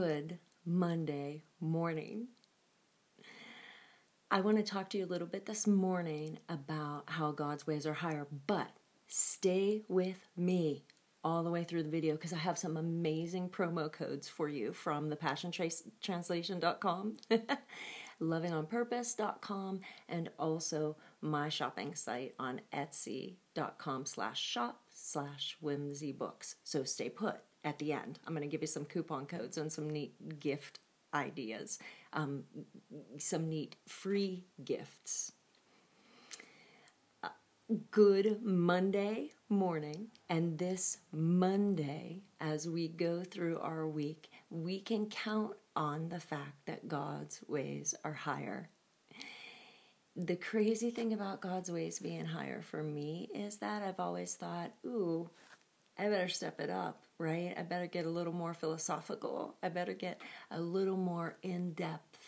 good Monday morning. I want to talk to you a little bit this morning about how God's ways are higher, but stay with me all the way through the video because I have some amazing promo codes for you from the passiontranslation.com, lovingonpurpose.com, and also my shopping site on etsy.com slash shop slash whimsy books. So stay put at the end. I'm going to give you some coupon codes and some neat gift ideas, um, some neat free gifts. Uh, good Monday morning, and this Monday, as we go through our week, we can count on the fact that God's ways are higher. The crazy thing about God's ways being higher for me is that I've always thought, ooh, I better step it up, right? I better get a little more philosophical. I better get a little more in depth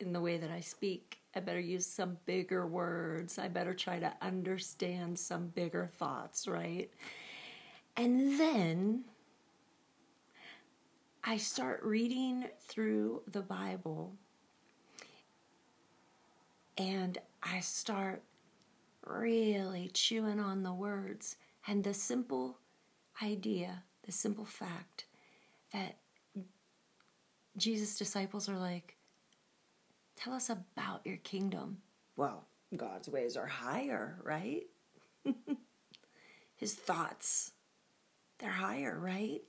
in the way that I speak. I better use some bigger words. I better try to understand some bigger thoughts, right? And then I start reading through the Bible and I start really chewing on the words and the simple idea, the simple fact that Jesus' disciples are like, Tell us about your kingdom. Well, God's ways are higher, right? His thoughts, they're higher, right?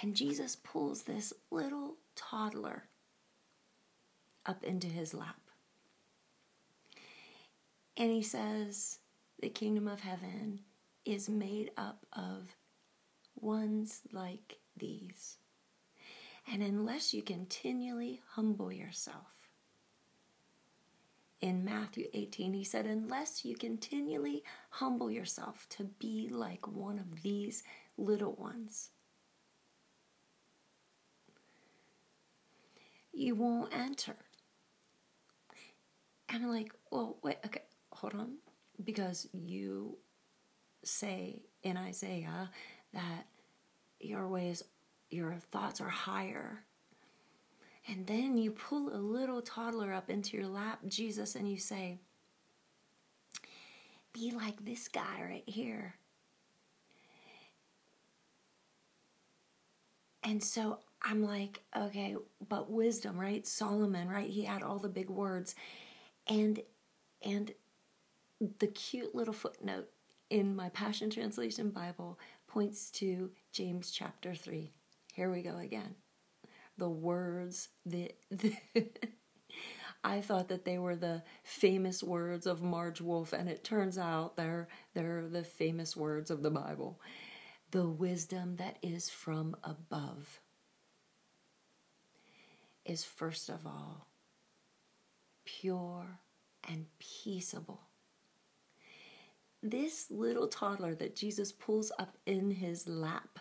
And Jesus pulls this little toddler up into his lap. And he says, The kingdom of heaven is made up of ones like these. And unless you continually humble yourself, in Matthew 18, he said, Unless you continually humble yourself to be like one of these little ones, you won't enter. I'm like, Well, wait, okay, hold on. Because you say in Isaiah uh, that your ways, your thoughts are higher. And then you pull a little toddler up into your lap, Jesus, and you say, Be like this guy right here. And so I'm like, okay, but wisdom, right? Solomon, right? He had all the big words. And and the cute little footnote in my Passion Translation Bible points to James chapter 3. Here we go again. The words that I thought that they were the famous words of Marge Wolf, and it turns out they're they're the famous words of the Bible. The wisdom that is from above is first of all pure and peaceable this little toddler that Jesus pulls up in his lap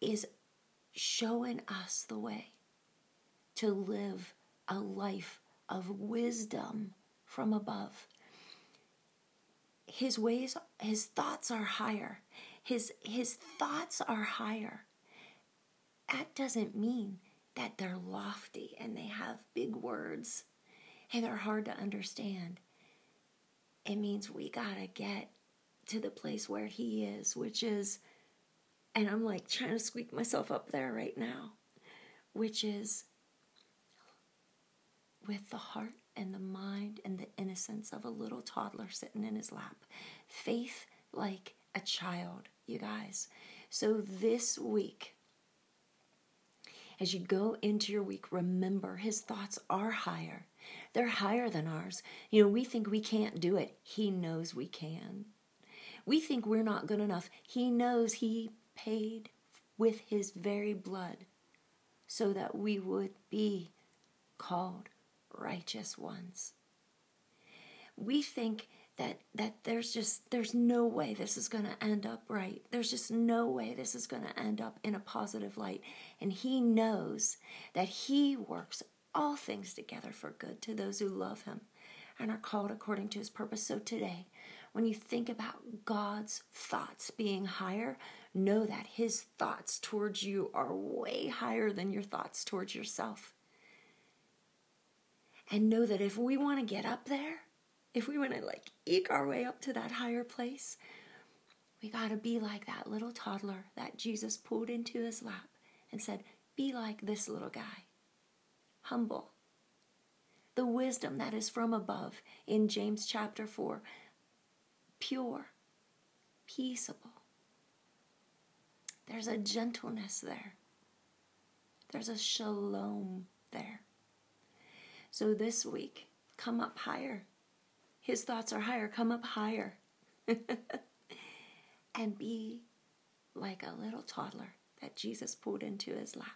is showing us the way to live a life of wisdom from above. His ways, his thoughts are higher. His, his thoughts are higher. That doesn't mean that they're lofty and they have big words and they're hard to understand it means we got to get to the place where He is, which is, and I'm like trying to squeak myself up there right now, which is with the heart and the mind and the innocence of a little toddler sitting in his lap. Faith like a child, you guys. So this week, as you go into your week, remember his thoughts are higher. They're higher than ours. You know, we think we can't do it. He knows we can. We think we're not good enough. He knows He paid with His very blood so that we would be called righteous ones. We think that that there's just there's no way this is going to end up right. There's just no way this is going to end up in a positive light. And he knows that he works all things together for good to those who love him and are called according to his purpose. So today, when you think about God's thoughts being higher, know that His thoughts towards you are way higher than your thoughts towards yourself. And know that if we want to get up there, if we want to like eke our way up to that higher place, we got to be like that little toddler that Jesus pulled into his lap and said, Be like this little guy, humble. The wisdom that is from above in James chapter 4, pure, peaceable. There's a gentleness there, there's a shalom there. So this week, come up higher. His thoughts are higher. Come up higher. and be like a little toddler that Jesus pulled into his lap.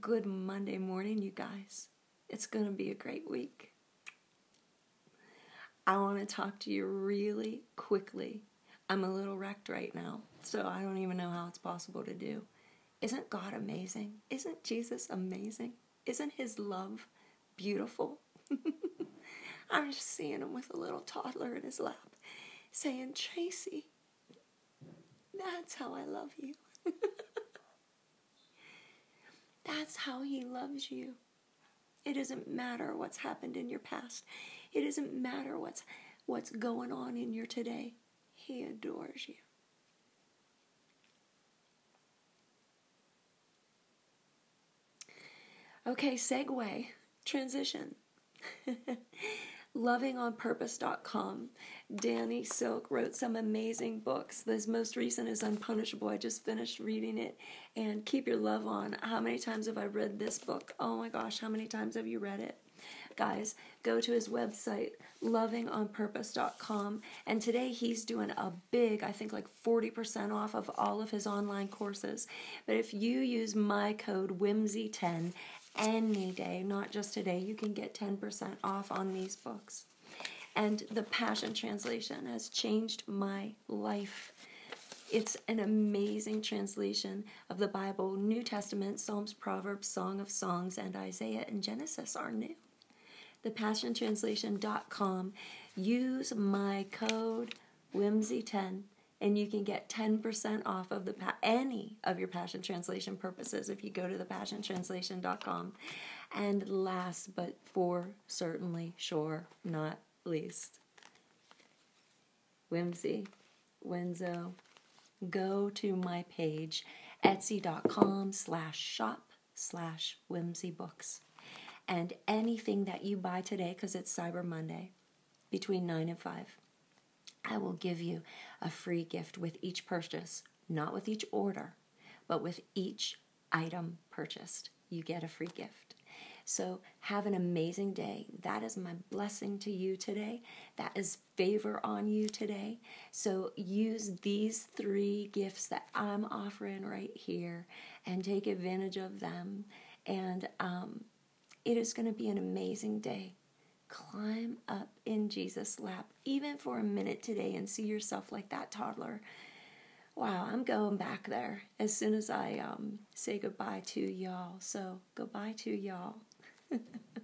Good Monday morning, you guys. It's going to be a great week. I want to talk to you really quickly. I'm a little wrecked right now, so I don't even know how it's possible to do. Isn't God amazing? Isn't Jesus amazing? Isn't his love beautiful? I'm just seeing him with a little toddler in his lap saying, Tracy, that's how I love you. that's how he loves you. It doesn't matter what's happened in your past. It doesn't matter what's what's going on in your today. He adores you. Okay, segue, transition. lovingonpurpose.com. Danny Silk wrote some amazing books. This most recent is Unpunishable. I just finished reading it. And Keep Your Love On. How many times have I read this book? Oh my gosh, how many times have you read it? Guys, go to his website, lovingonpurpose.com. And today he's doing a big, I think like 40% off of all of his online courses. But if you use my code WHIMSY10 any day, not just today, you can get 10% off on these books. And the Passion Translation has changed my life. It's an amazing translation of the Bible. New Testament, Psalms, Proverbs, Song of Songs, and Isaiah and Genesis are new. ThePassionTranslation.com. Use my code WHIMSY10 and you can get 10% off of the any of your passion translation purposes if you go to thepassiontranslation.com and last but for certainly sure not least whimsy wenzo go to my page etsy.com slash shop slash whimsy books. And anything that you buy today because it's cyber monday between 9 and 5 I will give you a free gift with each purchase, not with each order, but with each item purchased. You get a free gift. So have an amazing day. That is my blessing to you today. That is favor on you today. So use these three gifts that I'm offering right here and take advantage of them. And um, it is going to be an amazing day climb up in Jesus' lap, even for a minute today, and see yourself like that toddler. Wow, I'm going back there as soon as I um, say goodbye to y'all. So, goodbye to y'all.